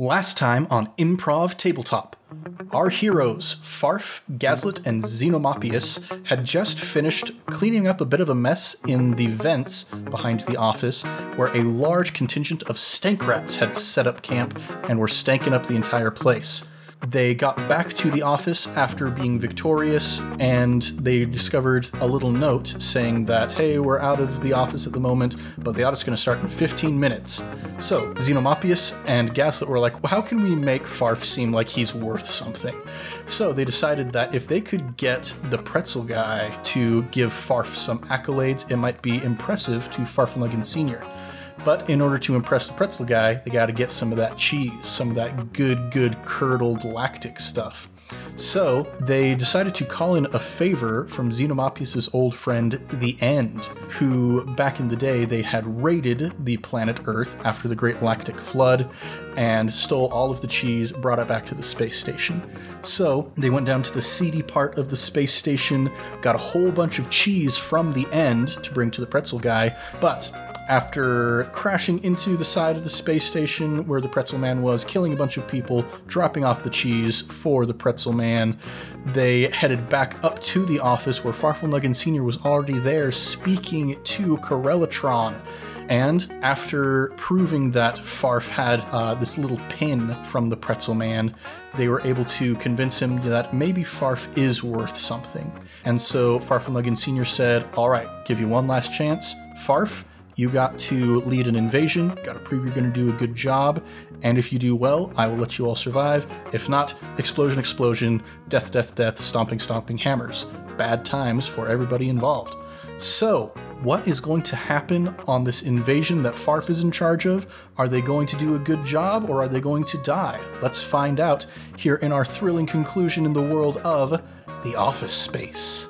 Last time on Improv Tabletop, our heroes, Farf, Gaslit, and Xenomopius, had just finished cleaning up a bit of a mess in the vents behind the office, where a large contingent of stank rats had set up camp and were stanking up the entire place. They got back to the office after being victorious, and they discovered a little note saying that, hey, we're out of the office at the moment, but the audit's going to start in 15 minutes. So, Xenomopius and Gaslit were like, well, how can we make Farf seem like he's worth something? So, they decided that if they could get the pretzel guy to give Farf some accolades, it might be impressive to Farfenlegen Sr. But in order to impress the pretzel guy, they got to get some of that cheese, some of that good, good curdled lactic stuff. So they decided to call in a favor from Xenomopius' old friend, The End, who back in the day they had raided the planet Earth after the Great Lactic Flood and stole all of the cheese, brought it back to the space station. So they went down to the seedy part of the space station, got a whole bunch of cheese from The End to bring to the pretzel guy, but after crashing into the side of the space station where the pretzel man was, killing a bunch of people, dropping off the cheese for the pretzel man. They headed back up to the office where Farfelnuggen Sr. was already there speaking to Corellatron. And after proving that Farf had uh, this little pin from the pretzel man, they were able to convince him that maybe Farf is worth something. And so Farfelnuggen Sr. said, All right, give you one last chance. Farf, you got to lead an invasion, got to prove you're going to do a good job, and if you do well, I will let you all survive. If not, explosion, explosion, death, death, death, stomping, stomping hammers. Bad times for everybody involved. So, what is going to happen on this invasion that Farf is in charge of? Are they going to do a good job or are they going to die? Let's find out here in our thrilling conclusion in the world of The Office Space.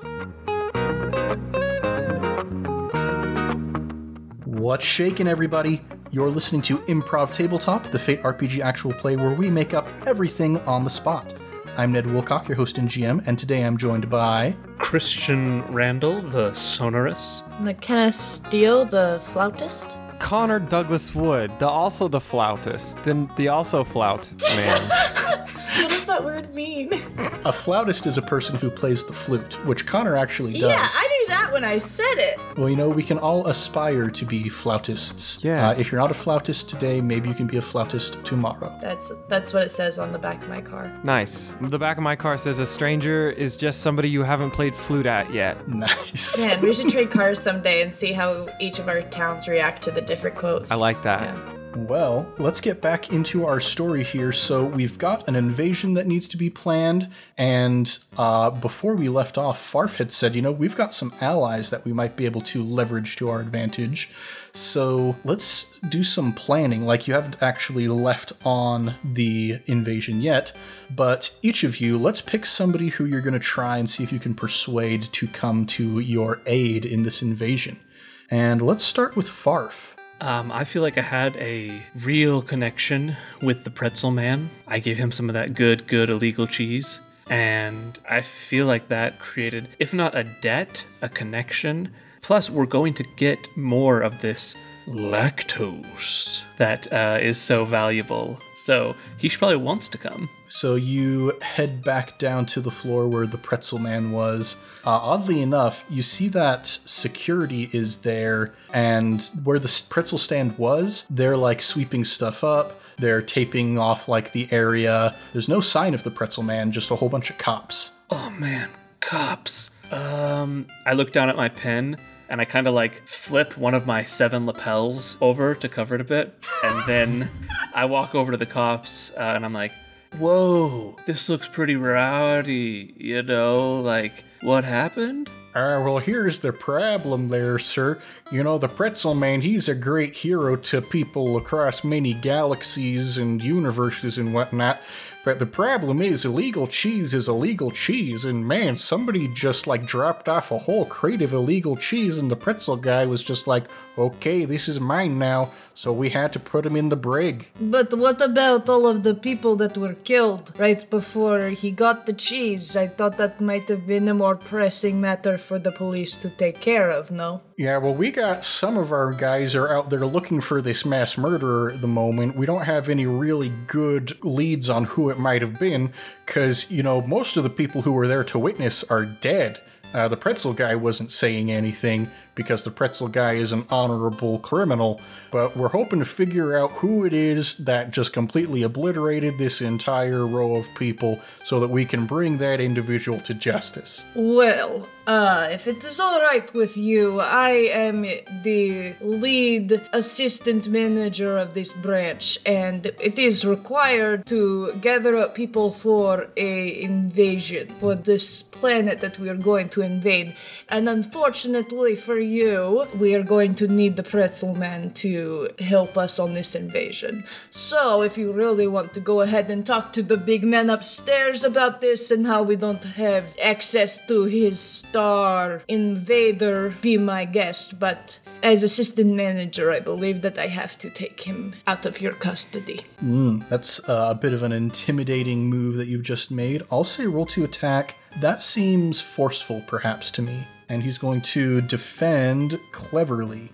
What's shaking, everybody? You're listening to Improv Tabletop, the Fate RPG actual play where we make up everything on the spot. I'm Ned Wilcock, your host and GM, and today I'm joined by Christian Randall, the sonorist. McKenna Steele, the flautist. Connor Douglas Wood, the also the flautist, then the also flout man. What does that word mean? a flautist is a person who plays the flute, which Connor actually does. Yeah, I knew that when I said it. Well, you know, we can all aspire to be flautists. Yeah. Uh, if you're not a flautist today, maybe you can be a flautist tomorrow. That's that's what it says on the back of my car. nice. The back of my car says a stranger is just somebody you haven't played flute at yet. Nice. Man, we should trade cars someday and see how each of our towns react to the different quotes. I like that. Yeah. Well, let's get back into our story here. So, we've got an invasion that needs to be planned, and uh, before we left off, Farf had said, you know, we've got some allies that we might be able to leverage to our advantage. So, let's do some planning. Like, you haven't actually left on the invasion yet, but each of you, let's pick somebody who you're going to try and see if you can persuade to come to your aid in this invasion. And let's start with Farf. Um, I feel like I had a real connection with the pretzel man. I gave him some of that good, good illegal cheese. And I feel like that created, if not a debt, a connection. Plus, we're going to get more of this lactose that uh, is so valuable. So he probably wants to come. So you head back down to the floor where the pretzel man was. Uh, oddly enough, you see that security is there, and where the pretzel stand was, they're like sweeping stuff up. They're taping off like the area. There's no sign of the pretzel man, just a whole bunch of cops. Oh man, cops. Um, I look down at my pen and I kind of like flip one of my seven lapels over to cover it a bit, and then I walk over to the cops uh, and I'm like, "Whoa, this looks pretty rowdy." You know, like what happened? Uh, well, here's the problem there, sir. You know, the pretzel man, he's a great hero to people across many galaxies and universes and whatnot. But the problem is, illegal cheese is illegal cheese, and man, somebody just like dropped off a whole crate of illegal cheese, and the pretzel guy was just like, okay, this is mine now. So we had to put him in the brig. But what about all of the people that were killed right before he got the cheese? I thought that might have been a more pressing matter for the police to take care of, no? Yeah, well, we got some of our guys are out there looking for this mass murderer at the moment. We don't have any really good leads on who it might have been, because, you know, most of the people who were there to witness are dead. Uh, the pretzel guy wasn't saying anything because the pretzel guy is an honorable criminal, but we're hoping to figure out who it is that just completely obliterated this entire row of people so that we can bring that individual to justice. Well, uh, if it is alright with you, I am the lead assistant manager of this branch, and it is required to gather up people for a invasion for this planet that we are going to invade. And unfortunately for you, we are going to need the pretzel man to help us on this invasion. So if you really want to go ahead and talk to the big man upstairs about this and how we don't have access to his star invader, be my guest. But as assistant manager, I believe that I have to take him out of your custody. Mm, That's uh, a bit of an intimidating move that you've just made. I'll say roll to attack. That seems forceful, perhaps, to me. And he's going to defend cleverly.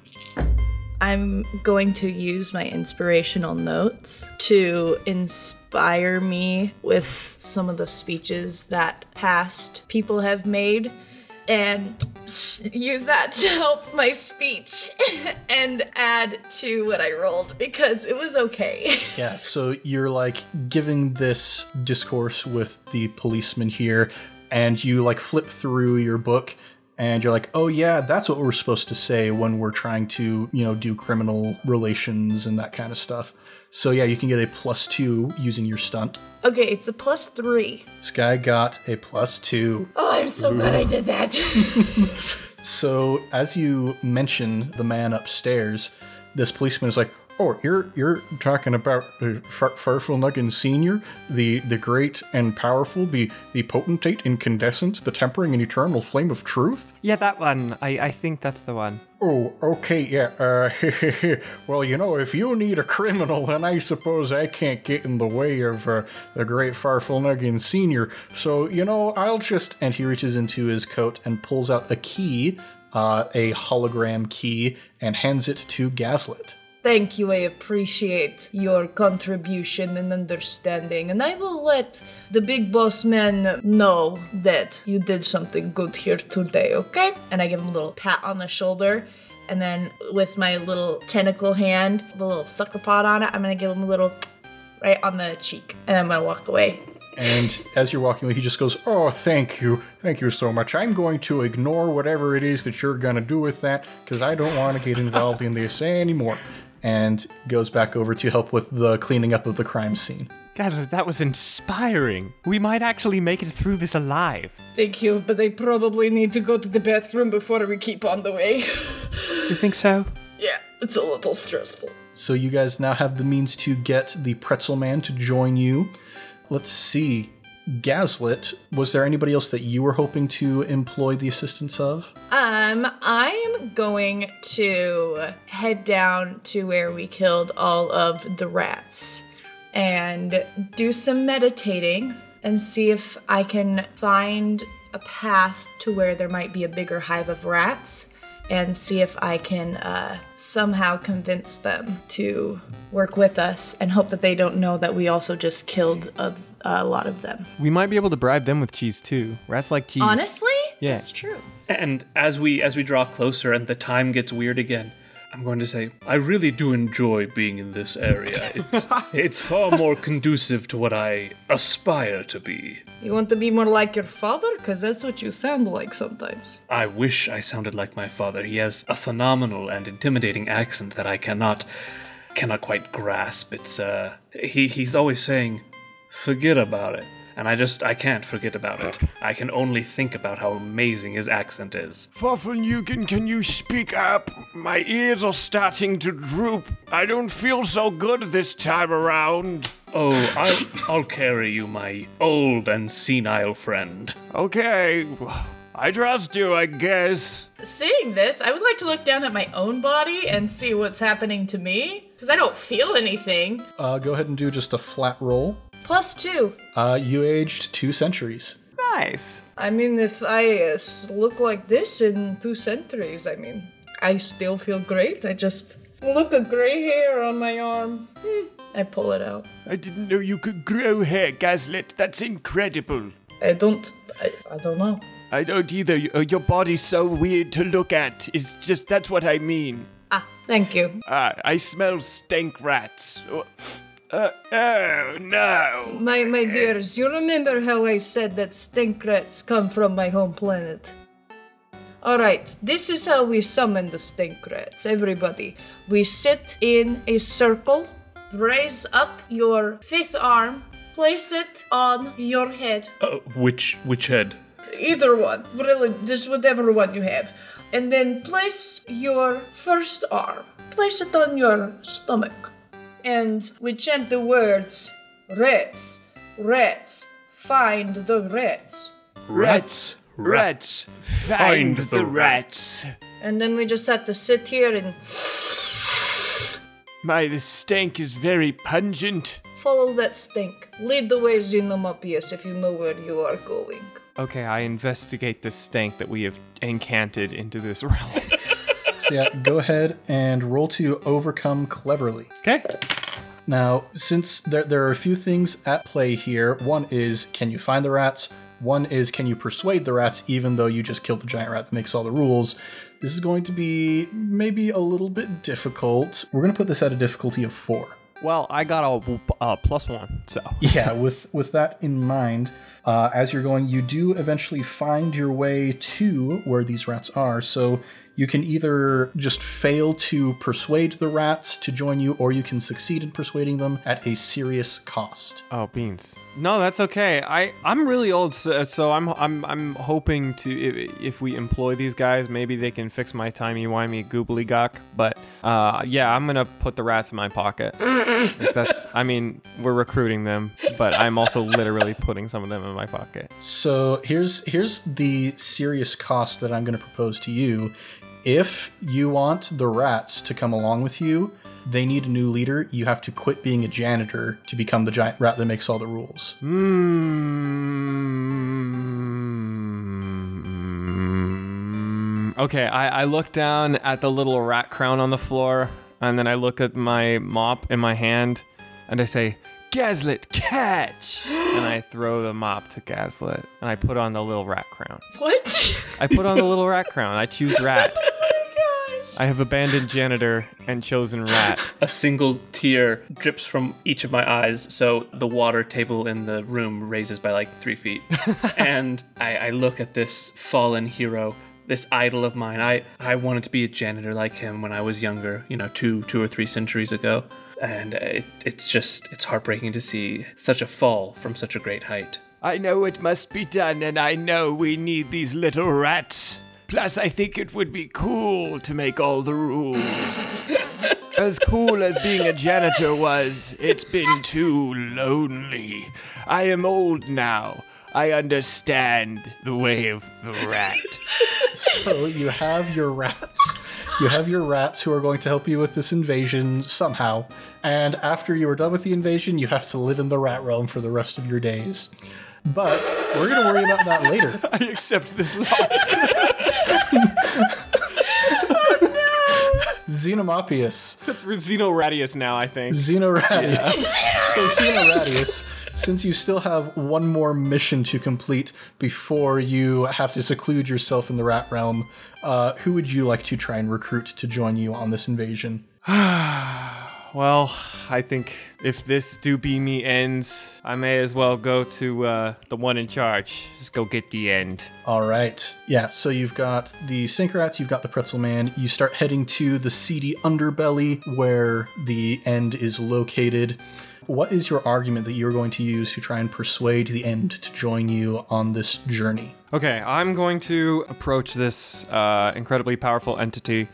I'm going to use my inspirational notes to inspire me with some of the speeches that past people have made and use that to help my speech and add to what I rolled because it was okay. Yeah, so you're like giving this discourse with the policeman here, and you like flip through your book, and you're like, oh yeah, that's what we're supposed to say when we're trying to, you know, do criminal relations and that kind of stuff. So yeah, you can get a plus two using your stunt. Okay, it's a plus three. This guy got a plus two. Oh, I'm so glad I did that. So as you mention the man upstairs, this policeman is like, "Oh, you're you're talking about uh, Far- Farfel Nuggin Senior, the the great and powerful, the the potentate, incandescent, the tempering and eternal flame of truth." Yeah, that one. I, I think that's the one. Oh, okay, yeah. Uh, well, you know, if you need a criminal, then I suppose I can't get in the way of uh, the great Farfel Nuggin Senior. So, you know, I'll just. And he reaches into his coat and pulls out a key, uh, a hologram key, and hands it to Gaslit. Thank you, I appreciate your contribution and understanding, and I will let the big boss man know that you did something good here today, okay? and I give him a little pat on the shoulder. And then with my little tentacle hand, the little sucker pot on it, I'm gonna give him a little right on the cheek. And I'm gonna walk away. And as you're walking away, he just goes, Oh, thank you. Thank you so much. I'm going to ignore whatever it is that you're going to do with that because I don't want to get involved in this anymore. And goes back over to help with the cleaning up of the crime scene. Guys, that was inspiring. We might actually make it through this alive. Thank you, but I probably need to go to the bathroom before we keep on the way. You think so? yeah, it's a little stressful. So you guys now have the means to get the pretzel man to join you. Let's see. Gaslit, was there anybody else that you were hoping to employ the assistance of? Um, I'm going to head down to where we killed all of the rats and do some meditating and see if I can find a path to where there might be a bigger hive of rats and see if I can uh, somehow convince them to work with us and hope that they don't know that we also just killed a, a lot of them. We might be able to bribe them with cheese too. Rats like cheese. Honestly? Yeah. That's true. And as we as we draw closer and the time gets weird again, I'm going to say I really do enjoy being in this area. It's it's far more conducive to what I aspire to be. You want to be more like your father? Because that's what you sound like sometimes. I wish I sounded like my father. He has a phenomenal and intimidating accent that I cannot cannot quite grasp. It's uh he he's always saying, "Forget about it." And I just I can't forget about it. I can only think about how amazing his accent is. Fuffelnugan, can you speak up? My ears are starting to droop. I don't feel so good this time around. Oh, I'll, I'll carry you, my old and senile friend. Okay, I trust you, I guess. Seeing this, I would like to look down at my own body and see what's happening to me. Because I don't feel anything. Uh, go ahead and do just a flat roll. Plus two. Uh, you aged two centuries. Nice. I mean, if I uh, look like this in two centuries, I mean, I still feel great. I just look a gray hair on my arm. Hmm. I pull it out. I didn't know you could grow hair, Gaslit. That's incredible. I don't. I, I don't know. I don't either. Uh, Your body's so weird to look at. It's just, that's what I mean. Ah, thank you. Ah, I smell stank rats. Oh, Uh, oh, no. My my dears, you remember how I said that stink rats come from my home planet? Alright, this is how we summon the stink rats, everybody. We sit in a circle, raise up your fifth arm, place it on your head. Uh, which which head? Either one, really, just whatever one you have. And then place your first arm, place it on your stomach. And we chant the words rats, rats, find the rats. Rats, rats, find the rats. And then we just have to sit here and My, the stank is very pungent. follow that stink. Lead the way, Xenomopius, if you know where you are going. Okay, I investigate the stank that we have incanted into this realm. So yeah, go ahead and roll to overcome cleverly. Okay. Now, since there, there are a few things at play here, one is can you find the rats? One is can you persuade the rats even though you just killed the giant rat that makes all the rules? This is going to be maybe a little bit difficult. We're going to put this at a difficulty of four. Well, I got a uh, plus one, so. Yeah, with with that in mind, uh, as you're going, you do eventually find your way to where these rats are. So you can either just fail to persuade the rats to join you, or you can succeed in persuading them at a serious cost. Oh, beans. No, that's okay. I I'm really old, so, so I'm I'm I'm hoping to if, if we employ these guys, maybe they can fix my timey wimey goobly gawk. But uh, yeah, I'm gonna put the rats in my pocket. That's I mean we're recruiting them, but I'm also literally putting some of them in my pocket. So here's here's the serious cost that I'm to propose to you. If you want the rats to come along with you, they need a new leader. You have to quit being a janitor to become the giant rat that makes all the rules. Mm. Okay, I, I look down at the little rat crown on the floor, and then I look at my mop in my hand, and I say, Gaslit, catch! and I throw the mop to Gaslit, and I put on the little rat crown. What? I put on the little rat crown. I choose rat. I have abandoned janitor and chosen rat. A single tear drips from each of my eyes, so the water table in the room raises by like three feet. and I, I look at this fallen hero, this idol of mine. I, I wanted to be a janitor like him when I was younger, you know, two two or three centuries ago. And it, it's just it's heartbreaking to see such a fall from such a great height. I know it must be done, and I know we need these little rats. Plus, I think it would be cool to make all the rules. as cool as being a janitor was, it's been too lonely. I am old now. I understand the way of the rat. So you have your rats. You have your rats who are going to help you with this invasion somehow. And after you are done with the invasion, you have to live in the rat realm for the rest of your days. But we're going to worry about that later. I accept this lot. oh, no. Xenomopius. It's Xenoradius now, I think. Xenoradius. so Xenoradius, since you still have one more mission to complete before you have to seclude yourself in the rat realm, uh, who would you like to try and recruit to join you on this invasion? Well, I think if this do be me ends, I may as well go to uh, the one in charge. Just go get the end. All right. Yeah, so you've got the stink rats, you've got the Pretzel Man. You start heading to the seedy underbelly where the end is located. What is your argument that you're going to use to try and persuade the end to join you on this journey? Okay, I'm going to approach this uh, incredibly powerful entity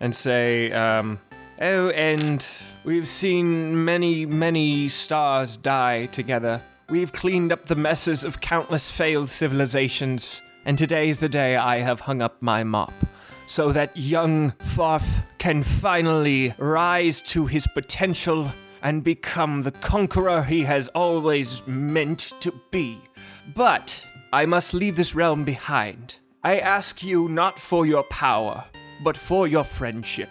and say, um, Oh, and we've seen many, many stars die together. We've cleaned up the messes of countless failed civilizations, and today's the day I have hung up my mop. So that young Farf can finally rise to his potential and become the conqueror he has always meant to be. But I must leave this realm behind. I ask you not for your power, but for your friendship,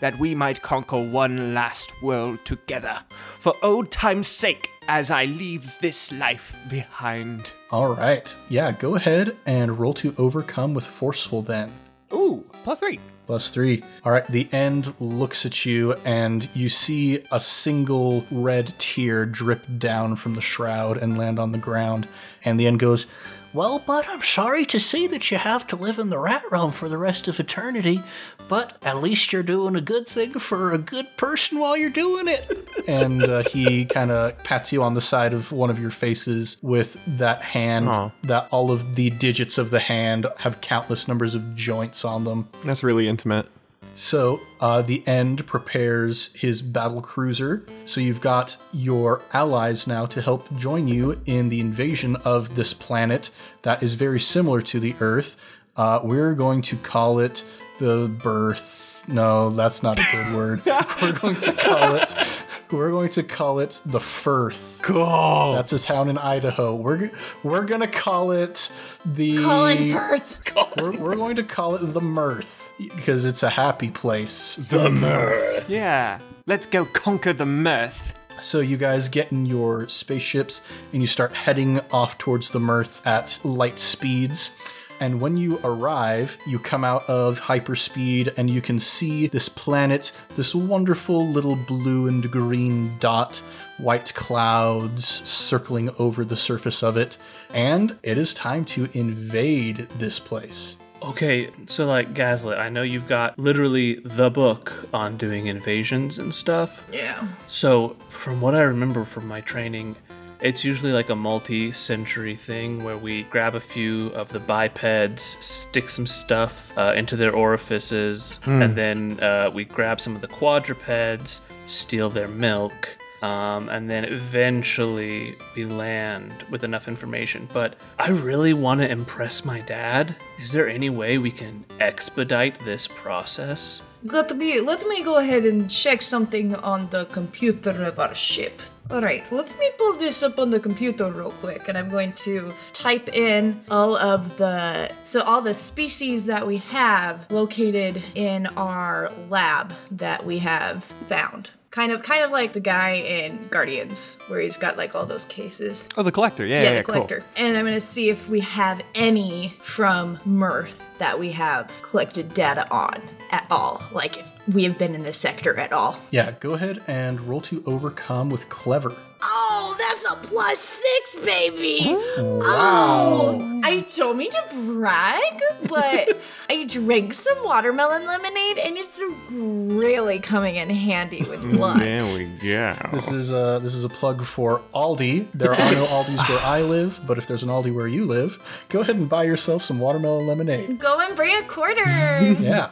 that we might conquer one last world together, for old time's sake, as I leave this life behind. All right. Yeah, go ahead and roll to overcome with forceful then. Ooh, plus three. Plus three. All right, the end looks at you, and you see a single red tear drip down from the shroud and land on the ground. And the end goes, Well, but I'm sorry to see that you have to live in the rat realm for the rest of eternity, but at least you're doing a good thing for a good person while you're doing it. and uh, he kind of pats you on the side of one of your faces with that hand. Aw. That all of the digits of the hand have countless numbers of joints on them. That's really intimate. So uh, the end prepares his battle cruiser. So you've got your allies now to help join you in the invasion of this planet that is very similar to the Earth. Uh, we're going to call it the birth. No, that's not a good word. We're going to call it. We're going to call it the Firth. Cool. That's a town in Idaho. We're we're gonna call it the Colin Firth. we're, we're going to call it the Mirth because it's a happy place. The Mirth. Yeah, let's go conquer the mirth. So you guys get in your spaceships and you start heading off towards the Mirth at light speeds. And when you arrive, you come out of hyperspeed and you can see this planet, this wonderful little blue and green dot, white clouds circling over the surface of it. And it is time to invade this place. Okay, so like Gaslit, I know you've got literally the book on doing invasions and stuff. Yeah. So, from what I remember from my training, it's usually like a multi century thing where we grab a few of the bipeds, stick some stuff uh, into their orifices, and then uh, we grab some of the quadrupeds, steal their milk. Um, and then eventually we land with enough information. But I really want to impress my dad. Is there any way we can expedite this process? Let me let me go ahead and check something on the computer of our ship. Alright, let me pull this up on the computer real quick, and I'm going to type in all of the so all the species that we have located in our lab that we have found. Kind of kind of like the guy in Guardians, where he's got like all those cases. Oh, the collector. Yeah, Yeah, yeah, the collector. And I'm gonna see if we have any from Mirth that we have collected data on at all. Like if we have been in this sector at all. Yeah, go ahead and roll to overcome with clever. Oh, that's a plus six, baby! Oh, wow. Oh, I told me to brag, but I drank some watermelon lemonade and it's really coming in handy with mm, blood. There we go. This is a this is a plug for Aldi. There are no Aldis where I live, but if there's an Aldi where you live, go ahead and buy yourself some watermelon lemonade. Go and bring a quarter. Yeah.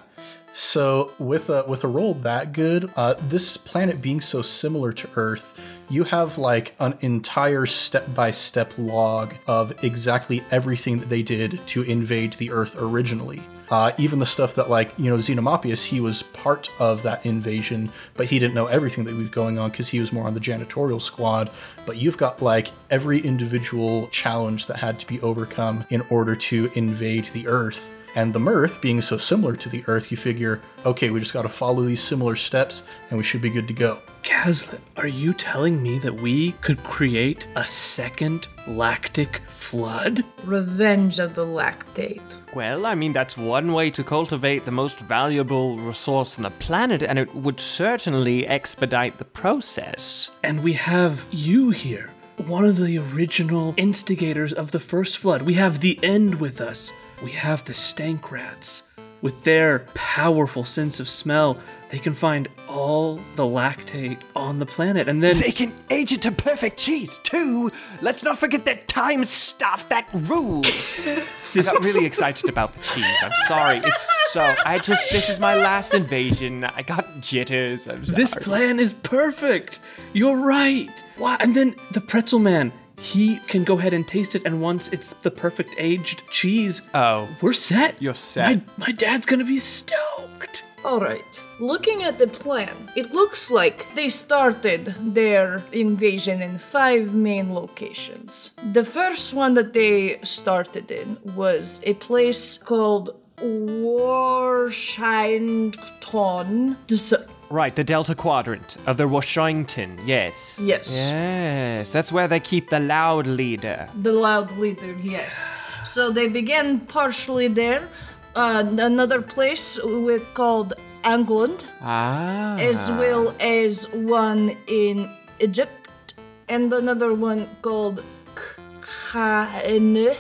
So with a with a roll that good, uh, this planet being so similar to Earth, you have like an entire step by step log of exactly everything that they did to invade the Earth originally. Uh, even the stuff that like you know Xenomopius, he was part of that invasion, but he didn't know everything that was going on because he was more on the janitorial squad. But you've got like every individual challenge that had to be overcome in order to invade the Earth. And the Mirth, being so similar to the Earth, you figure, okay, we just got to follow these similar steps and we should be good to go. Gaslit, are you telling me that we could create a second lactic flood? Revenge of the lactate. Well, I mean, that's one way to cultivate the most valuable resource on the planet, and it would certainly expedite the process. And we have you here, one of the original instigators of the first flood. We have the end with us. We have the stank rats. With their powerful sense of smell, they can find all the lactate on the planet, and then They can age it to perfect cheese, too. Let's not forget that time stuff that rules. I got really excited about the cheese. I'm sorry. It's so. I just. This is my last invasion. I got jitters. I'm sorry. This plan is perfect. You're right. Wow. And then the pretzel man, he can go ahead and taste it, and once it's the perfect aged cheese, Oh. we're set. You're set. My, my dad's gonna be stoked. Alright. Looking at the plan, it looks like they started their invasion in five main locations. The first one that they started in was a place called Washington. Dis- Right, the Delta Quadrant of the Washington. Yes. Yes. Yes, that's where they keep the loud leader. The loud leader, yes. So they began partially there. Uh, another place with called England, Ah. as well as one in Egypt, and another one called Kahane.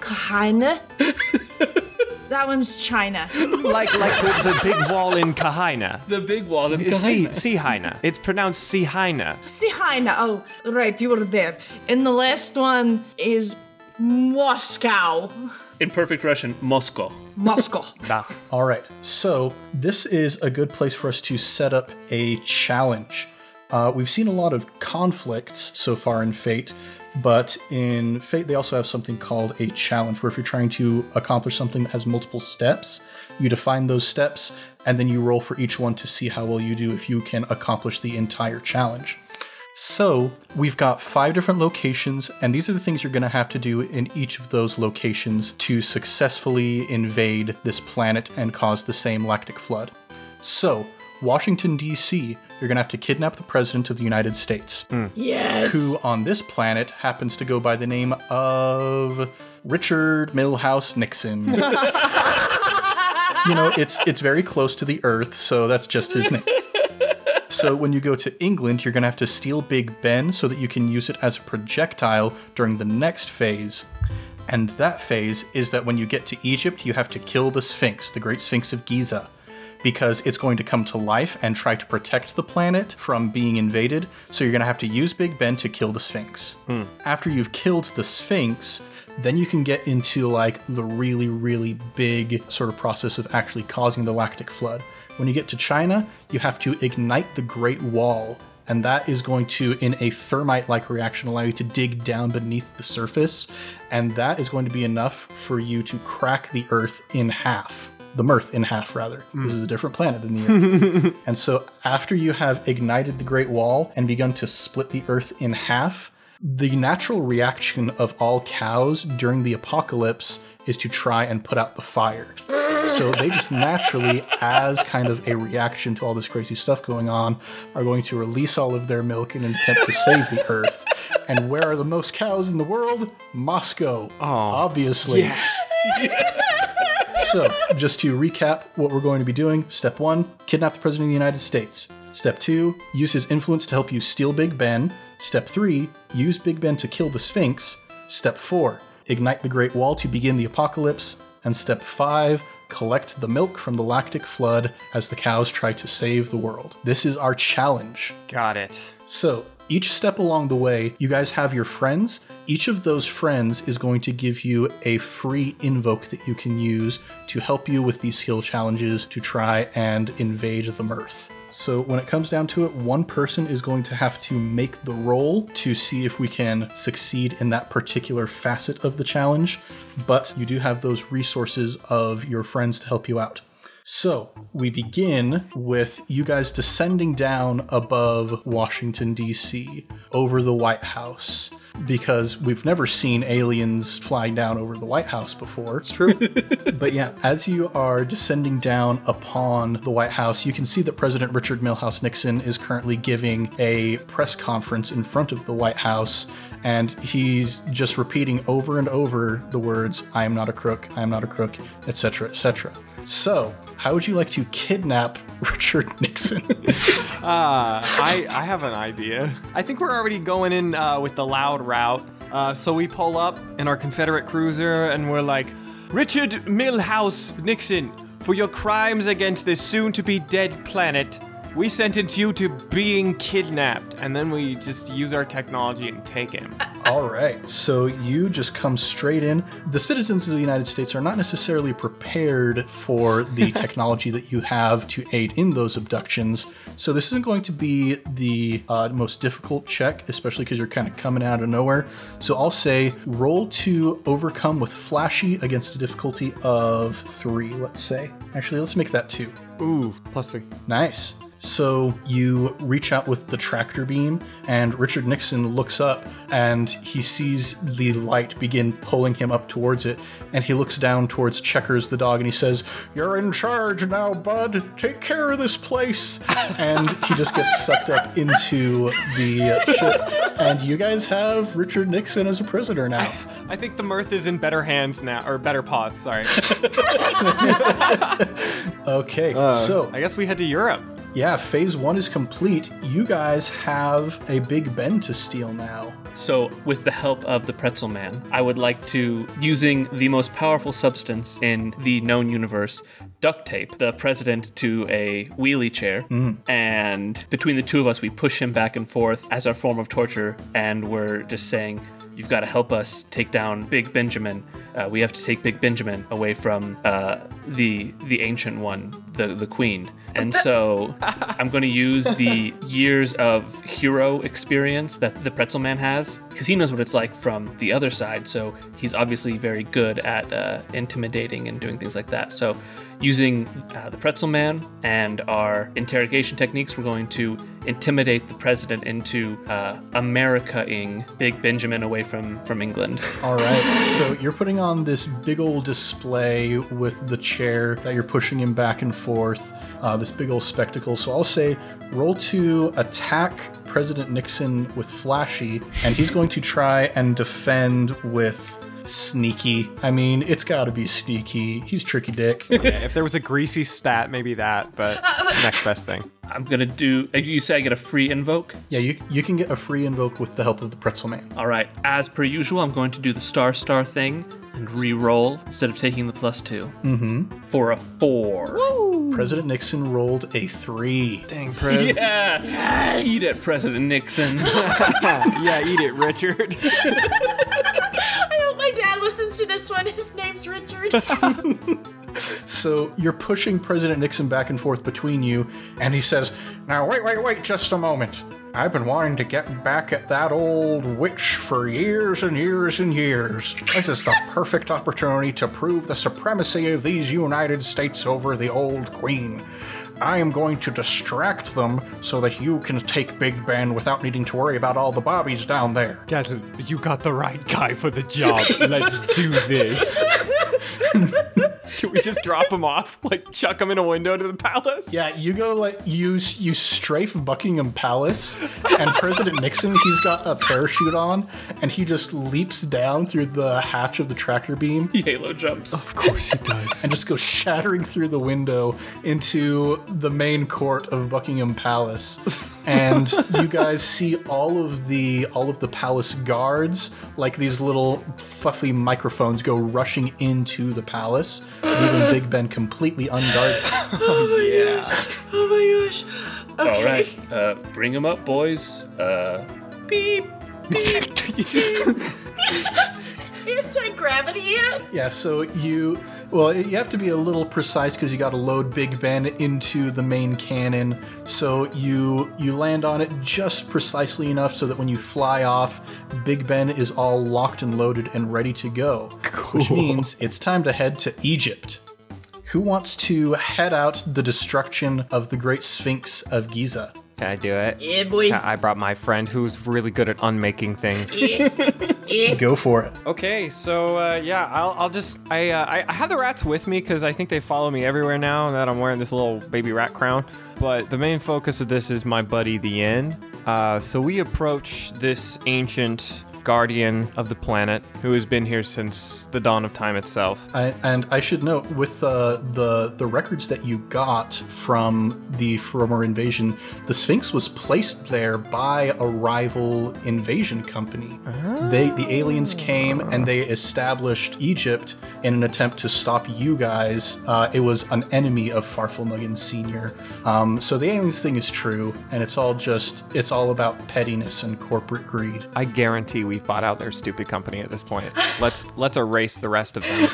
Kahane. That one's China. like like the, the big wall in Kahaina. The big wall of See, Sihaina. It's pronounced Sihaina. Sihaina. Oh, right, you were there. And the last one is Moscow. In perfect Russian, Moscow. Moscow. All right, so this is a good place for us to set up a challenge. Uh, we've seen a lot of conflicts so far in Fate, but in Fate they also have something called a challenge, where if you're trying to accomplish something that has multiple steps, you define those steps, and then you roll for each one to see how well you do if you can accomplish the entire challenge. So, we've got five different locations, and these are the things you're going to have to do in each of those locations to successfully invade this planet and cause the same lactic flood. So, Washington, D.C., you're going to have to kidnap the President of the United States, hmm. Yes. who on this planet happens to go by the name of Richard Milhous Nixon. you know, it's it's very close to the Earth, so that's just his name. So when you go to England, you're going to have to steal Big Ben so that you can use it as a projectile during the next phase. And that phase is that when you get to Egypt, you have to kill the Sphinx, the Great Sphinx of Giza, because it's going to come to life and try to protect the planet from being invaded. So you're going to have to use Big Ben to kill the Sphinx. Hmm. After you've killed the Sphinx, then you can get into like the really, really big sort of process of actually causing the lactic flood. When you get to China, you have to ignite the Great Wall, and that is going to, in a thermite like reaction, allow you to dig down beneath the surface, and that is going to be enough for you to crack the Earth in half. The Mirth in half, rather. Hmm. This is a different planet than the Earth. and so, after you have ignited the Great Wall and begun to split the Earth in half, the natural reaction of all cows during the apocalypse is to try and put out the fire. So they just naturally, as kind of a reaction to all this crazy stuff going on, are going to release all of their milk in an attempt to save the earth. And where are the most cows in the world? Moscow. Oh, obviously. So, just to recap what we're going to be doing step one, kidnap the President of the United States. Step two, use his influence to help you steal Big Ben. Step three, use Big Ben to kill the Sphinx. Step four, ignite the Great Wall to begin the apocalypse. And step five, collect the milk from the lactic flood as the cows try to save the world. This is our challenge. Got it. So, each step along the way, you guys have your friends. Each of those friends is going to give you a free invoke that you can use to help you with these skill challenges to try and invade the Mirth. So, when it comes down to it, one person is going to have to make the roll to see if we can succeed in that particular facet of the challenge, but you do have those resources of your friends to help you out. So, we begin with you guys descending down above Washington, D.C., over the White House, because we've never seen aliens flying down over the White House before. It's true. but yeah, as you are descending down upon the White House, you can see that President Richard Milhous Nixon is currently giving a press conference in front of the White House, and he's just repeating over and over the words, I am not a crook, I am not a crook, etc., etc. So, how would you like to kidnap Richard Nixon? Uh, I I have an idea. I think we're already going in uh, with the loud route. Uh, so we pull up in our Confederate cruiser and we're like, Richard Milhous Nixon, For your crimes against this soon to be dead planet, we sentence you to being kidnapped. And then we just use our technology and take him. All right. So you just come straight in. The citizens of the United States are not necessarily prepared for the technology that you have to aid in those abductions. So this isn't going to be the uh, most difficult check, especially because you're kind of coming out of nowhere. So I'll say roll to overcome with flashy against a difficulty of three, let's say. Actually, let's make that two. Ooh, plus three. Nice. So you reach out with the tractor beam, and Richard Nixon looks up and he sees the light begin pulling him up towards it. And he looks down towards Checkers the dog and he says, You're in charge now, bud. Take care of this place. and he just gets sucked up into the ship. And you guys have Richard Nixon as a prisoner now. I think the mirth is in better hands now, or better paws, sorry. Okay, uh, so I guess we head to Europe. Yeah, phase one is complete. You guys have a Big Ben to steal now. So, with the help of the Pretzel Man, I would like to, using the most powerful substance in the known universe, duct tape the president to a wheelie chair. And between the two of us, we push him back and forth as our form of torture. And we're just saying, You've got to help us take down Big Benjamin. Uh, we have to take Big Benjamin away from uh, the the ancient one, the the queen. And so I'm going to use the years of hero experience that the Pretzel Man has, because he knows what it's like from the other side. So he's obviously very good at uh, intimidating and doing things like that. So using uh, the Pretzel Man and our interrogation techniques, we're going to intimidate the president into uh, America-ing Big Benjamin away from from England. All right. So you're putting on this big old display with the chair that you're pushing him back and forth, uh, this big old spectacle. So I'll say roll to attack President Nixon with flashy, and he's going to try and defend with sneaky. I mean, it's got to be sneaky. He's tricky dick. Yeah, if there was a greasy stat, maybe that, but next best thing. I'm gonna do. uh, You say I get a free invoke. yeah, you you can get a free invoke with the help of the Pretzel Man. All right. As per usual, I'm going to do the star star thing and re-roll instead of taking the plus 2 Mm-hmm. For a four. President Nixon rolled a three. Dang, Prez. Yeah. Yeah. Eat it, President Nixon. Yeah, eat it, Richard. I hope my dad listens to one. His name's Richard. So you're pushing President Nixon back and forth between you, and he says, Now, wait, wait, wait, just a moment. I've been wanting to get back at that old witch for years and years and years. This is the perfect opportunity to prove the supremacy of these United States over the old queen. I am going to distract them so that you can take Big Ben without needing to worry about all the bobbies down there. Gazin, you got the right guy for the job. Let's do this. Can we just drop him off? Like, chuck him in a window to the palace? Yeah, you go like you you strafe Buckingham Palace, and President Nixon he's got a parachute on, and he just leaps down through the hatch of the tractor beam he halo jumps. Of course he does. and just goes shattering through the window into the main court of Buckingham Palace. And you guys see all of the all of the palace guards, like these little fluffy microphones, go rushing into the palace, leaving Big Ben completely unguarded. oh my gosh. Oh my gosh! Okay. All right. Uh, bring them up, boys. Uh, beep. Beep. beep. Anti gravity? Yeah, so you well, you have to be a little precise because you got to load Big Ben into the main cannon. So you you land on it just precisely enough so that when you fly off, Big Ben is all locked and loaded and ready to go. Cool. Which means it's time to head to Egypt. Who wants to head out the destruction of the Great Sphinx of Giza? Can I do it? Yeah, boy. I brought my friend who's really good at unmaking things. Go for it. Okay, so uh, yeah, I'll, I'll just I, uh, I I have the rats with me because I think they follow me everywhere now that I'm wearing this little baby rat crown. But the main focus of this is my buddy the End. Uh, so we approach this ancient guardian of the planet who has been here since the dawn of time itself. I, and I should note, with uh, the the records that you got from the former invasion, the Sphinx was placed there by a rival invasion company. They the aliens came and they established Egypt in an attempt to stop you guys. Uh, it was an enemy of Farfalnugan Senior. Um, so the aliens thing is true, and it's all just it's all about pettiness and corporate greed. I guarantee we've bought out their stupid company at this point. Let's let's erase the rest of them.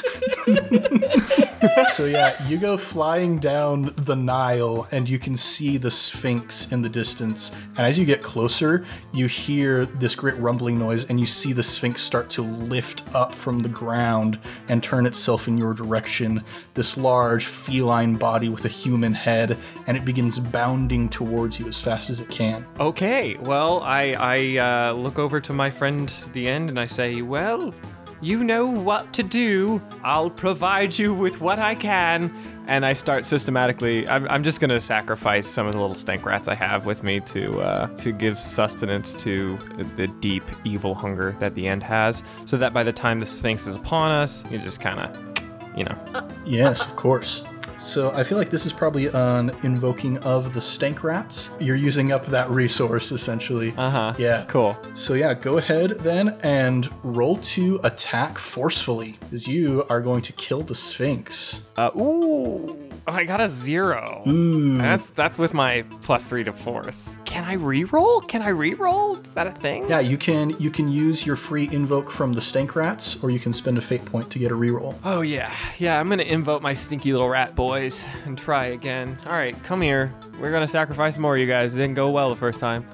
so yeah, you go flying down the Nile and you can see the Sphinx in the distance. And as you get closer, you hear this great rumbling noise and you see the Sphinx start to lift up from the ground and turn itself in your direction. This large feline body with a human head, and it begins bounding towards you as fast as it can. Okay, well, I I uh, look over to my friend the end and I say, well, you know what to do. I'll provide you with what I can. And I start systematically. I'm, I'm just gonna sacrifice some of the little stank rats I have with me to uh, to give sustenance to the deep evil hunger that the end has, so that by the time the Sphinx is upon us, you just kind of, you know. Yes, of course. So I feel like this is probably an invoking of the stank rats. You're using up that resource essentially. Uh huh. Yeah. Cool. So yeah, go ahead then and roll to attack forcefully, as you are going to kill the Sphinx. Uh, ooh. Oh, I got a zero. That's that's with my plus three to force. Can I re-roll? Can I re-roll? Is that a thing? Yeah, you can you can use your free invoke from the stank rats, or you can spend a fate point to get a reroll. Oh yeah, yeah. I'm gonna invoke my stinky little rat boys and try again. All right, come here. We're gonna sacrifice more. You guys it didn't go well the first time.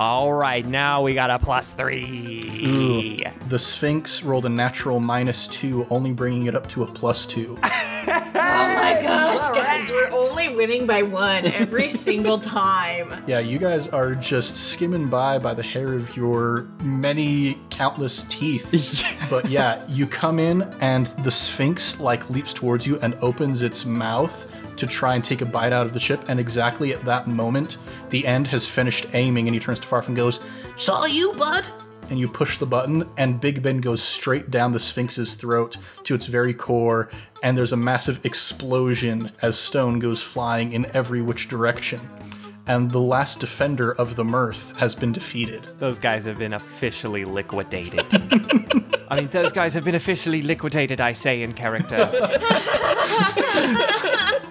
All right, now we got a plus three. The Sphinx rolled a natural minus two, only bringing it up to a plus two. Oh my gosh, guys, we're only winning by one every single time. Yeah, you guys are just skimming by by the hair of your many countless teeth. but yeah, you come in and the Sphinx like leaps towards you and opens its mouth to try and take a bite out of the ship. And exactly at that moment, the end has finished aiming and he turns to Farf and goes, Saw you, bud? and you push the button, and Big Ben goes straight down the Sphinx's throat to its very core, and there's a massive explosion as stone goes flying in every which direction. And the last defender of the Mirth has been defeated. Those guys have been officially liquidated. I mean, those guys have been officially liquidated. I say in character.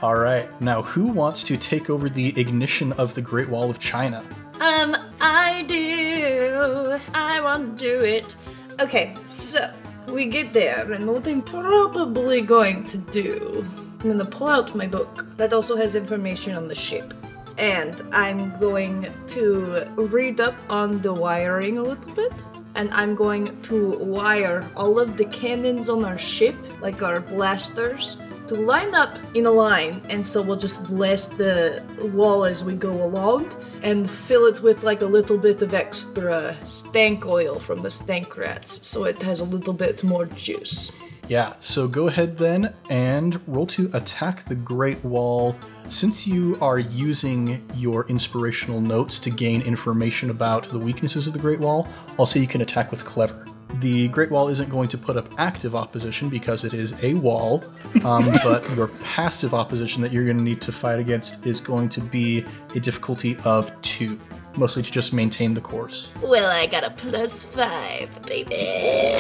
All right, now who wants to take over the ignition of the Great Wall of China? Um, I do. I want to do it. Okay, so we get there, and what I'm probably going to do, I'm gonna pull out my book that also has information on the ship. And I'm going to read up on the wiring a little bit. And I'm going to wire all of the cannons on our ship, like our blasters, to line up in a line. And so we'll just blast the wall as we go along and fill it with like a little bit of extra stank oil from the stank rats so it has a little bit more juice. Yeah, so go ahead then and roll to attack the Great Wall. Since you are using your inspirational notes to gain information about the weaknesses of the Great Wall, I'll say you can attack with clever. The Great Wall isn't going to put up active opposition because it is a wall, um, but your passive opposition that you're going to need to fight against is going to be a difficulty of two, mostly to just maintain the course. Well, I got a plus five, baby.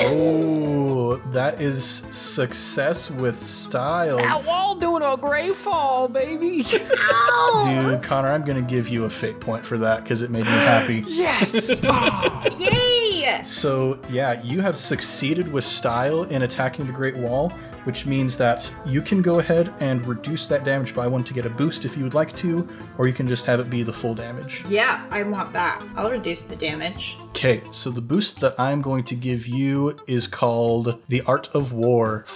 Oh, that is success with style. That wall doing a great fall, baby. Dude, Connor, I'm gonna give you a fate point for that because it made me happy. yes. Yay! So, yeah, you have succeeded with style in attacking the Great Wall, which means that you can go ahead and reduce that damage by one to get a boost if you would like to, or you can just have it be the full damage. Yeah, I want that. I'll reduce the damage. Okay, so the boost that I'm going to give you is called The Art of War.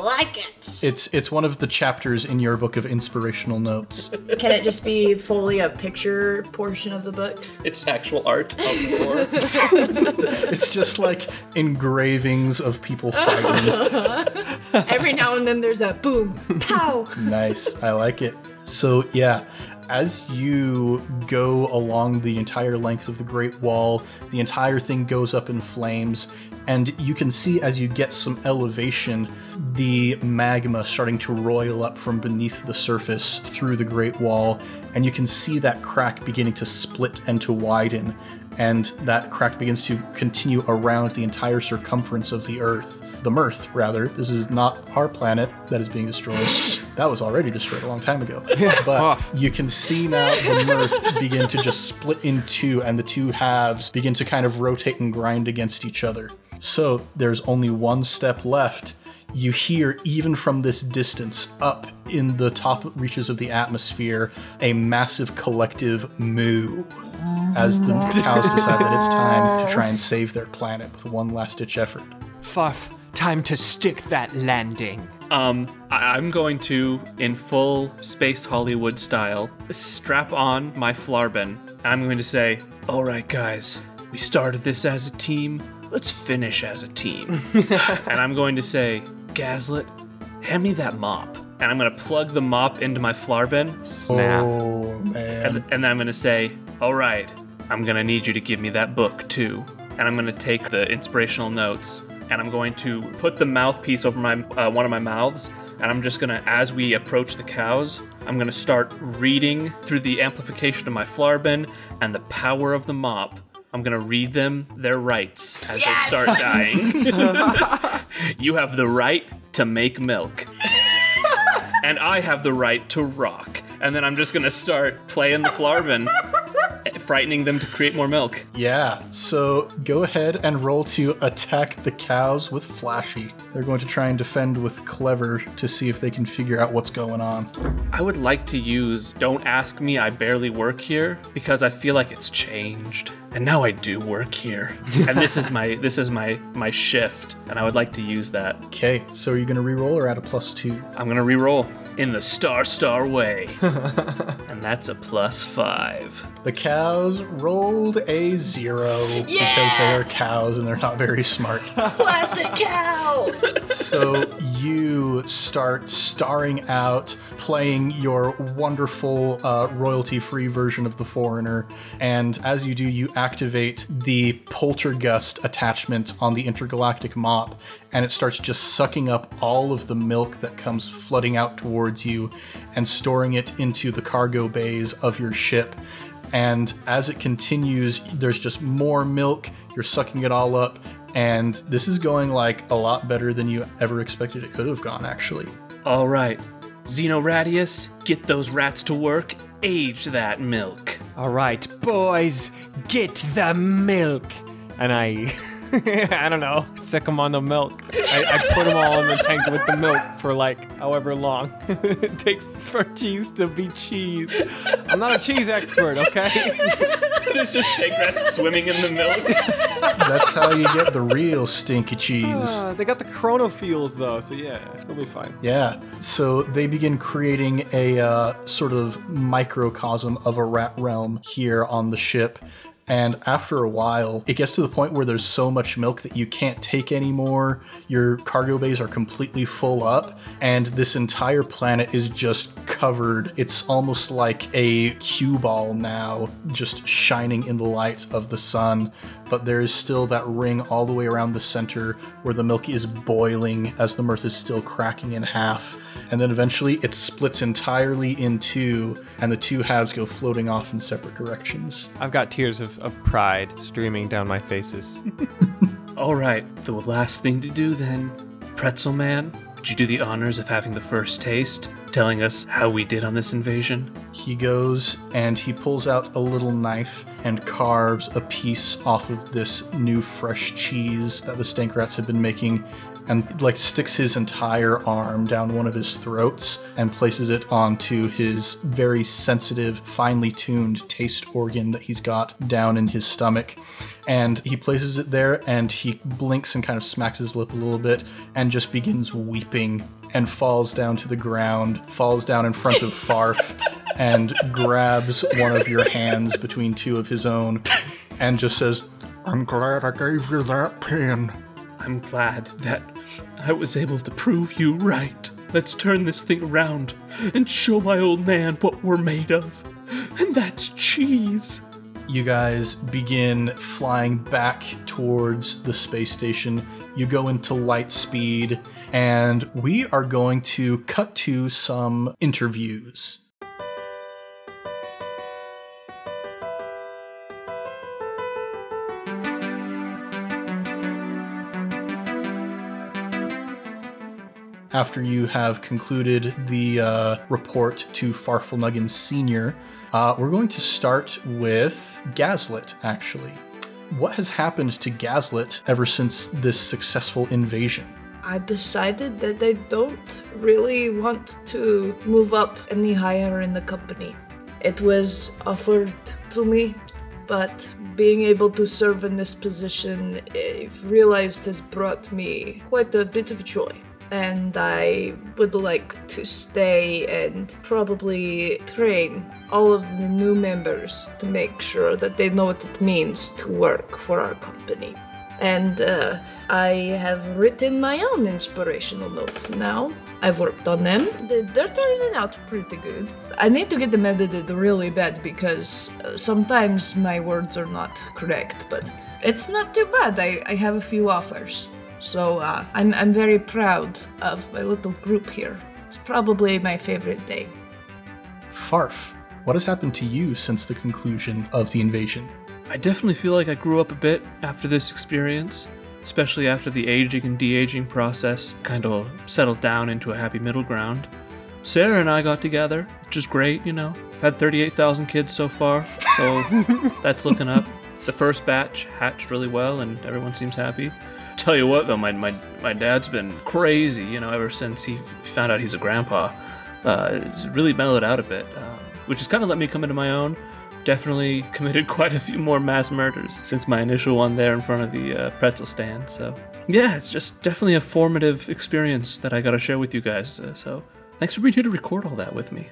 Like it. It's it's one of the chapters in your book of inspirational notes. Can it just be fully a picture portion of the book? It's actual art of war. It's just like engravings of people fighting. Every now and then there's a boom, pow. Nice. I like it. So, yeah, as you go along the entire length of the Great Wall, the entire thing goes up in flames, and you can see as you get some elevation, the magma starting to roil up from beneath the surface through the Great Wall, and you can see that crack beginning to split and to widen, and that crack begins to continue around the entire circumference of the Earth. The Mirth, rather. This is not our planet that is being destroyed. that was already destroyed a long time ago. But you can see now the Mirth begin to just split in two, and the two halves begin to kind of rotate and grind against each other. So there's only one step left. You hear, even from this distance, up in the top reaches of the atmosphere, a massive collective moo as the mm. cows decide that it's time to try and save their planet with one last ditch effort. Farf, time to stick that landing. Um, I- I'm going to, in full space Hollywood style, strap on my Flarben. And I'm going to say, "All right, guys, we started this as a team. Let's finish as a team." and I'm going to say, "Gaslit, hand me that mop." And I'm going to plug the mop into my Flarben. Snap. Oh, man. And, and then I'm gonna say, all right, I'm gonna need you to give me that book too. And I'm gonna take the inspirational notes and I'm going to put the mouthpiece over my uh, one of my mouths. And I'm just gonna, as we approach the cows, I'm gonna start reading through the amplification of my Flarben and the power of the mop. I'm gonna read them their rights as they start dying. you have the right to make milk and I have the right to rock. And then I'm just gonna start playing the Flarben, frightening them to create more milk. Yeah, so go ahead and roll to attack the cows with Flashy. They're going to try and defend with Clever to see if they can figure out what's going on. I would like to use "Don't ask me, I barely work here" because I feel like it's changed, and now I do work here, and this is my this is my my shift, and I would like to use that. Okay, so are you going to reroll or add a plus two? I'm gonna re-roll in the Star Star way, and that's a plus five. The cows rolled a zero because they are cows and they're not very smart. Classic cow! so you start starring out playing your wonderful uh, royalty-free version of the foreigner. And as you do you activate the poltergust attachment on the intergalactic mop and it starts just sucking up all of the milk that comes flooding out towards you and storing it into the cargo bays of your ship. And as it continues there's just more milk. You're sucking it all up and this is going like a lot better than you ever expected it could have gone actually All right, Xenoradius, get those rats to work. Age that milk. All right, boys, get the milk. And I, I don't know, sick them on the milk. I, I put them all in the tank with the milk for like however long it takes for cheese to be cheese. I'm not a cheese expert, okay? There's just stank rats swimming in the milk. that's how you get the real stinky cheese Uh, they got the chronophiles though, so yeah, it'll be fine. yeah so they begin creating a uh, sort of microcosm of a rat realm here on the ship and after a while it gets to the point where there's so much milk that you can't take anymore. Your cargo bays are completely full up and this entire planet is just covered. It's almost like a cue ball now just shining in the light of the sun but there is still that ring all the way around the center where the milk is boiling as the mirth is still cracking in half and then eventually it splits entirely in two and the two halves go floating off in separate directions I've got tears of, of pride streaming down my faces. All right, the last thing to do then. Pretzel Man, would you do the honors of having the first taste, telling us how we did on this invasion? He goes and he pulls out a little knife and carves a piece off of this new fresh cheese that the stank rats have been making and like sticks his entire arm down one of his throats and places it onto his very sensitive, finely tuned taste organ that he's got down in his stomach. And he places it there and he blinks and kind of smacks his lip a little bit and just begins weeping and falls down to the ground, falls down in front of Farf, and grabs one of your hands between two of his own, and just says, I'm glad I gave you that pin. I'm glad that I was able to prove you right. Let's turn this thing around and show my old man what we're made of. And that's cheese. You guys begin flying back towards the space station. You go into light speed, and we are going to cut to some interviews. After you have concluded the uh, report to Farfalnuggin Sr., uh, we're going to start with Gaslit, actually. What has happened to Gaslit ever since this successful invasion? I've decided that I don't really want to move up any higher in the company. It was offered to me, but being able to serve in this position, I've realized has brought me quite a bit of joy. And I would like to stay and probably train all of the new members to make sure that they know what it means to work for our company and uh, I have written my own inspirational notes now. I've worked on them. They- They're turning out pretty good. I need to get them edited really bad because uh, sometimes my words are not correct, but it's not too bad. I, I have a few offers. So uh, I'm, I'm very proud of my little group here. It's probably my favorite day. Farf, what has happened to you since the conclusion of the invasion? I definitely feel like I grew up a bit after this experience, especially after the aging and de aging process kind of settled down into a happy middle ground. Sarah and I got together, which is great, you know. I've Had 38,000 kids so far, so that's looking up. The first batch hatched really well, and everyone seems happy. Tell you what, though, my, my, my dad's been crazy, you know, ever since he found out he's a grandpa. Uh, it's really mellowed out a bit, um, which has kind of let me come into my own definitely committed quite a few more mass murders since my initial one there in front of the uh, pretzel stand. So, yeah, it's just definitely a formative experience that I got to share with you guys. Uh, so, thanks for being here to record all that with me.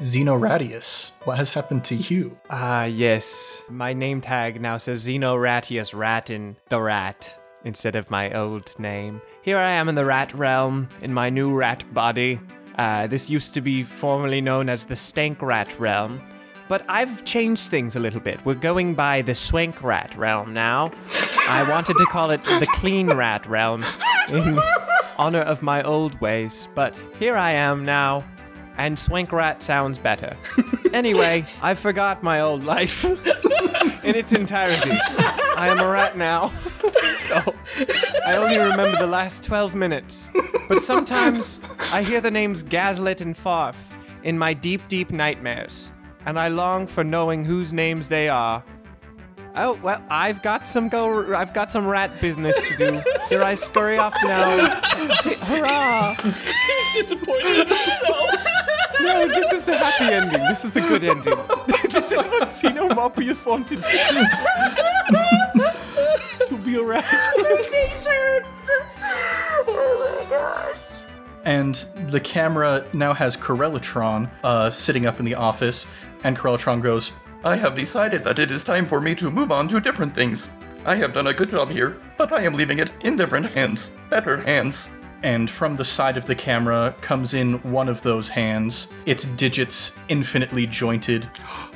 Xenoradius, what has happened to you? Ah, yes. My name tag now says Xenoratius Ratin the Rat instead of my old name. Here I am in the rat realm, in my new rat body. Uh, this used to be formerly known as the Stank Rat realm, but I've changed things a little bit. We're going by the Swank Rat realm now. I wanted to call it the Clean Rat realm in honor of my old ways, but here I am now, and Swank Rat sounds better. Anyway, I forgot my old life in its entirety. I am a rat now, so I only remember the last 12 minutes. But sometimes I hear the names Gaslit and Farf in my deep, deep nightmares, and I long for knowing whose names they are. Oh well, I've got some go. I've got some rat business to do. Here I scurry off now. Hurrah! He's disappointed in himself. No, this is the happy ending. This is the good ending. this is what Xenomorpheus wanted to do. to be a rat. And the camera now has Corellatron uh, sitting up in the office, and Corellatron goes, I have decided that it is time for me to move on to different things. I have done a good job here, but I am leaving it in different hands. Better hands. And from the side of the camera comes in one of those hands, its digits infinitely jointed,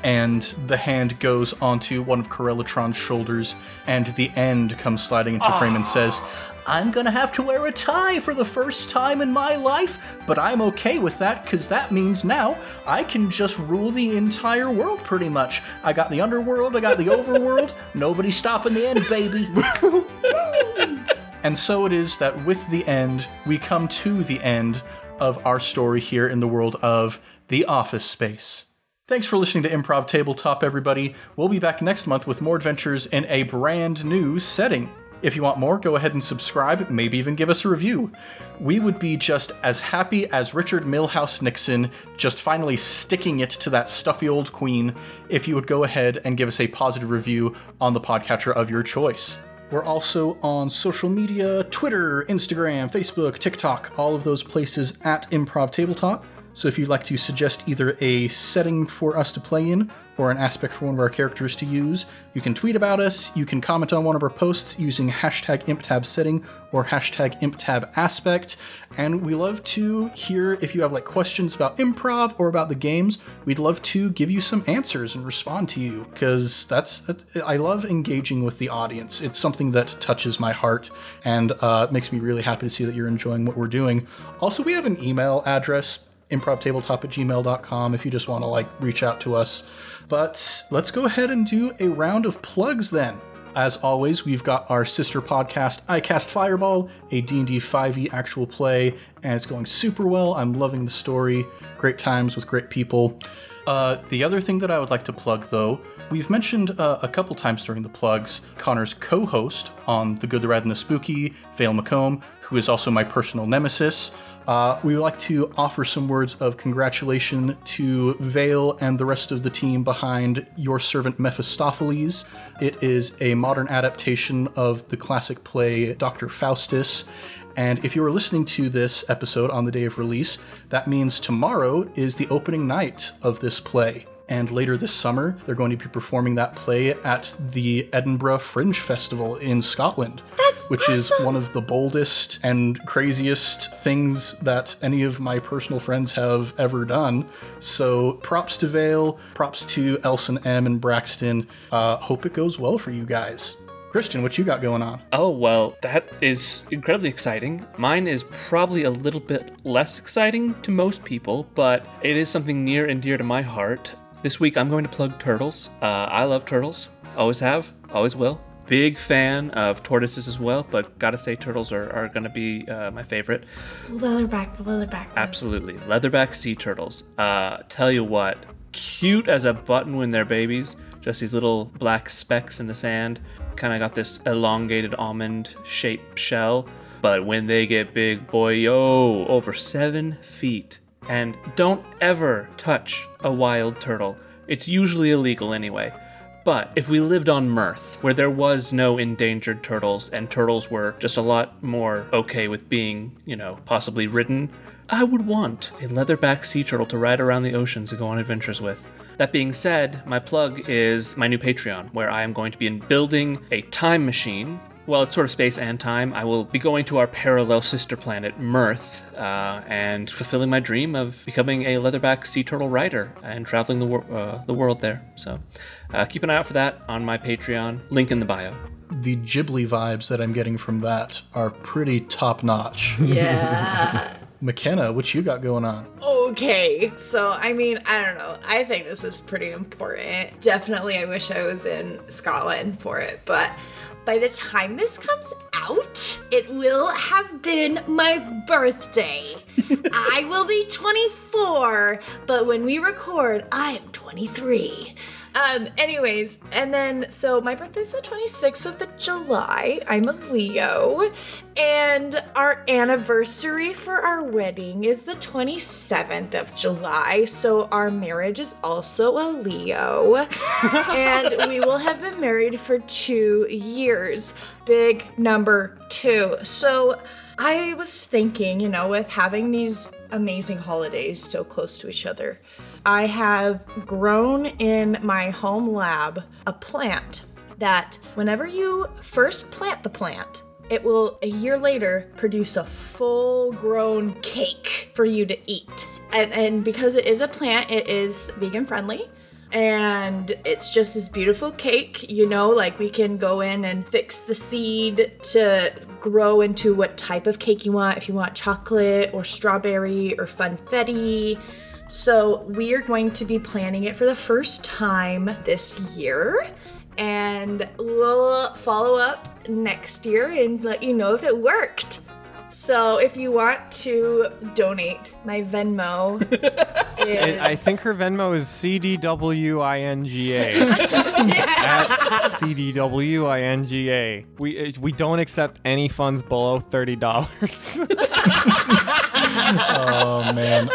and the hand goes onto one of Corellatron's shoulders, and the end comes sliding into frame and ah. says, I'm gonna have to wear a tie for the first time in my life, but I'm okay with that because that means now I can just rule the entire world pretty much. I got the underworld, I got the overworld, nobody's stopping the end, baby. And so it is that with the end, we come to the end of our story here in the world of The Office Space. Thanks for listening to Improv Tabletop, everybody. We'll be back next month with more adventures in a brand new setting. If you want more, go ahead and subscribe, maybe even give us a review. We would be just as happy as Richard Milhous Nixon just finally sticking it to that stuffy old queen if you would go ahead and give us a positive review on the podcatcher of your choice. We're also on social media Twitter, Instagram, Facebook, TikTok, all of those places at Improv Tabletop. So if you'd like to suggest either a setting for us to play in or an aspect for one of our characters to use, you can tweet about us, you can comment on one of our posts using hashtag ImpTab setting or hashtag ImpTab aspect. And we love to hear if you have like questions about improv or about the games. We'd love to give you some answers and respond to you because that's, that, I love engaging with the audience. It's something that touches my heart and uh, makes me really happy to see that you're enjoying what we're doing. Also, we have an email address improvtabletop at gmail.com if you just want to like reach out to us. But let's go ahead and do a round of plugs then. As always, we've got our sister podcast, iCast Fireball, a D&D 5e actual play, and it's going super well. I'm loving the story. Great times with great people. Uh, the other thing that I would like to plug, though, we've mentioned uh, a couple times during the plugs Connor's co host on The Good, the Rad, and the Spooky, Vale McComb, who is also my personal nemesis. Uh, we would like to offer some words of congratulation to Vale and the rest of the team behind Your Servant Mephistopheles. It is a modern adaptation of the classic play Dr. Faustus. And if you are listening to this episode on the day of release, that means tomorrow is the opening night of this play. And later this summer, they're going to be performing that play at the Edinburgh Fringe Festival in Scotland. That's which is one of the boldest and craziest things that any of my personal friends have ever done. So props to Vale, props to Elson M and Braxton. Uh, hope it goes well for you guys. Christian, what you got going on? Oh, well, that is incredibly exciting. Mine is probably a little bit less exciting to most people, but it is something near and dear to my heart. This week I'm going to plug turtles. Uh, I love turtles. Always have, always will. Big fan of tortoises as well, but gotta say turtles are, are gonna be uh, my favorite. Leatherback, leatherback. ones. Absolutely. Leatherback sea turtles. Uh, tell you what, cute as a button when they're babies. Just these little black specks in the sand. Kind of got this elongated almond shaped shell. But when they get big, boy, yo, over seven feet. And don't ever touch a wild turtle. It's usually illegal anyway. But if we lived on Mirth, where there was no endangered turtles and turtles were just a lot more okay with being, you know, possibly ridden, I would want a leatherback sea turtle to ride around the oceans and go on adventures with. That being said, my plug is my new Patreon, where I am going to be in building a time machine. Well, it's sort of space and time. I will be going to our parallel sister planet, Mirth, uh, and fulfilling my dream of becoming a leatherback sea turtle rider and traveling the, wor- uh, the world there. So uh, keep an eye out for that on my Patreon. Link in the bio. The Ghibli vibes that I'm getting from that are pretty top notch. Yeah. McKenna, what you got going on? okay. So, I mean, I don't know. I think this is pretty important. Definitely, I wish I was in Scotland for it, but by the time this comes out, it will have been my birthday. I will be 24, but when we record, I am 23. Um, anyways, and then so my birthday's the 26th of the July. I'm a Leo. And our anniversary for our wedding is the 27th of July. So our marriage is also a Leo. and we will have been married for two years. Big number two. So I was thinking, you know, with having these amazing holidays so close to each other, I have grown in my home lab a plant that whenever you first plant the plant, it will a year later produce a full grown cake for you to eat. And, and because it is a plant, it is vegan friendly and it's just this beautiful cake you know like we can go in and fix the seed to grow into what type of cake you want if you want chocolate or strawberry or funfetti so we are going to be planning it for the first time this year and we'll follow up next year and let you know if it worked so if you want to donate my venmo is I think her Venmo is CDWINGA. At CDWINGA. We uh, we don't accept any funds below thirty dollars. Oh, man.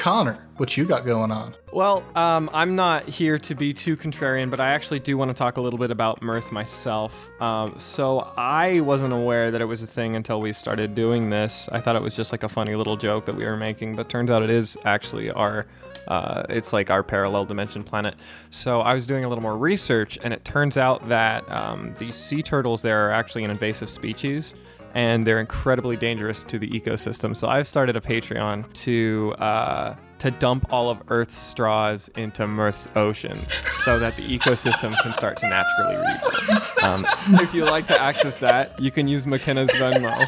Connor, what you got going on? well, um, I'm not here to be too contrarian, but I actually do want to talk a little bit about Mirth myself. Um, so I wasn't aware that it was a thing until we started doing this. I thought it was just like a funny little joke that we were making, but turns out it is actually our Uh, it's like our parallel dimension planet. So I was doing a little more research, and it turns out that um, these sea turtles there are actually an invasive species. And they're incredibly dangerous to the ecosystem. So I've started a Patreon to uh, to dump all of Earth's straws into Mirth's ocean, so that the ecosystem can start to naturally rebuild. Um, if you like to access that, you can use McKenna's Venmo.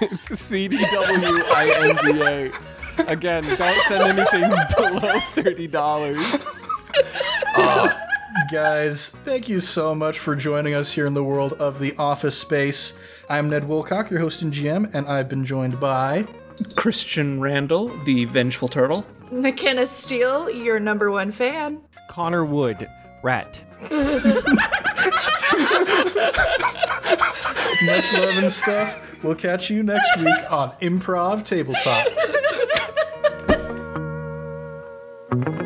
it's C D W I N G A. Again, don't send anything below thirty dollars. Guys, thank you so much for joining us here in the world of the office space. I'm Ned Wilcock, your host and GM, and I've been joined by. Christian Randall, the vengeful turtle. McKenna Steele, your number one fan. Connor Wood, rat. Much love and stuff. We'll catch you next week on Improv Tabletop.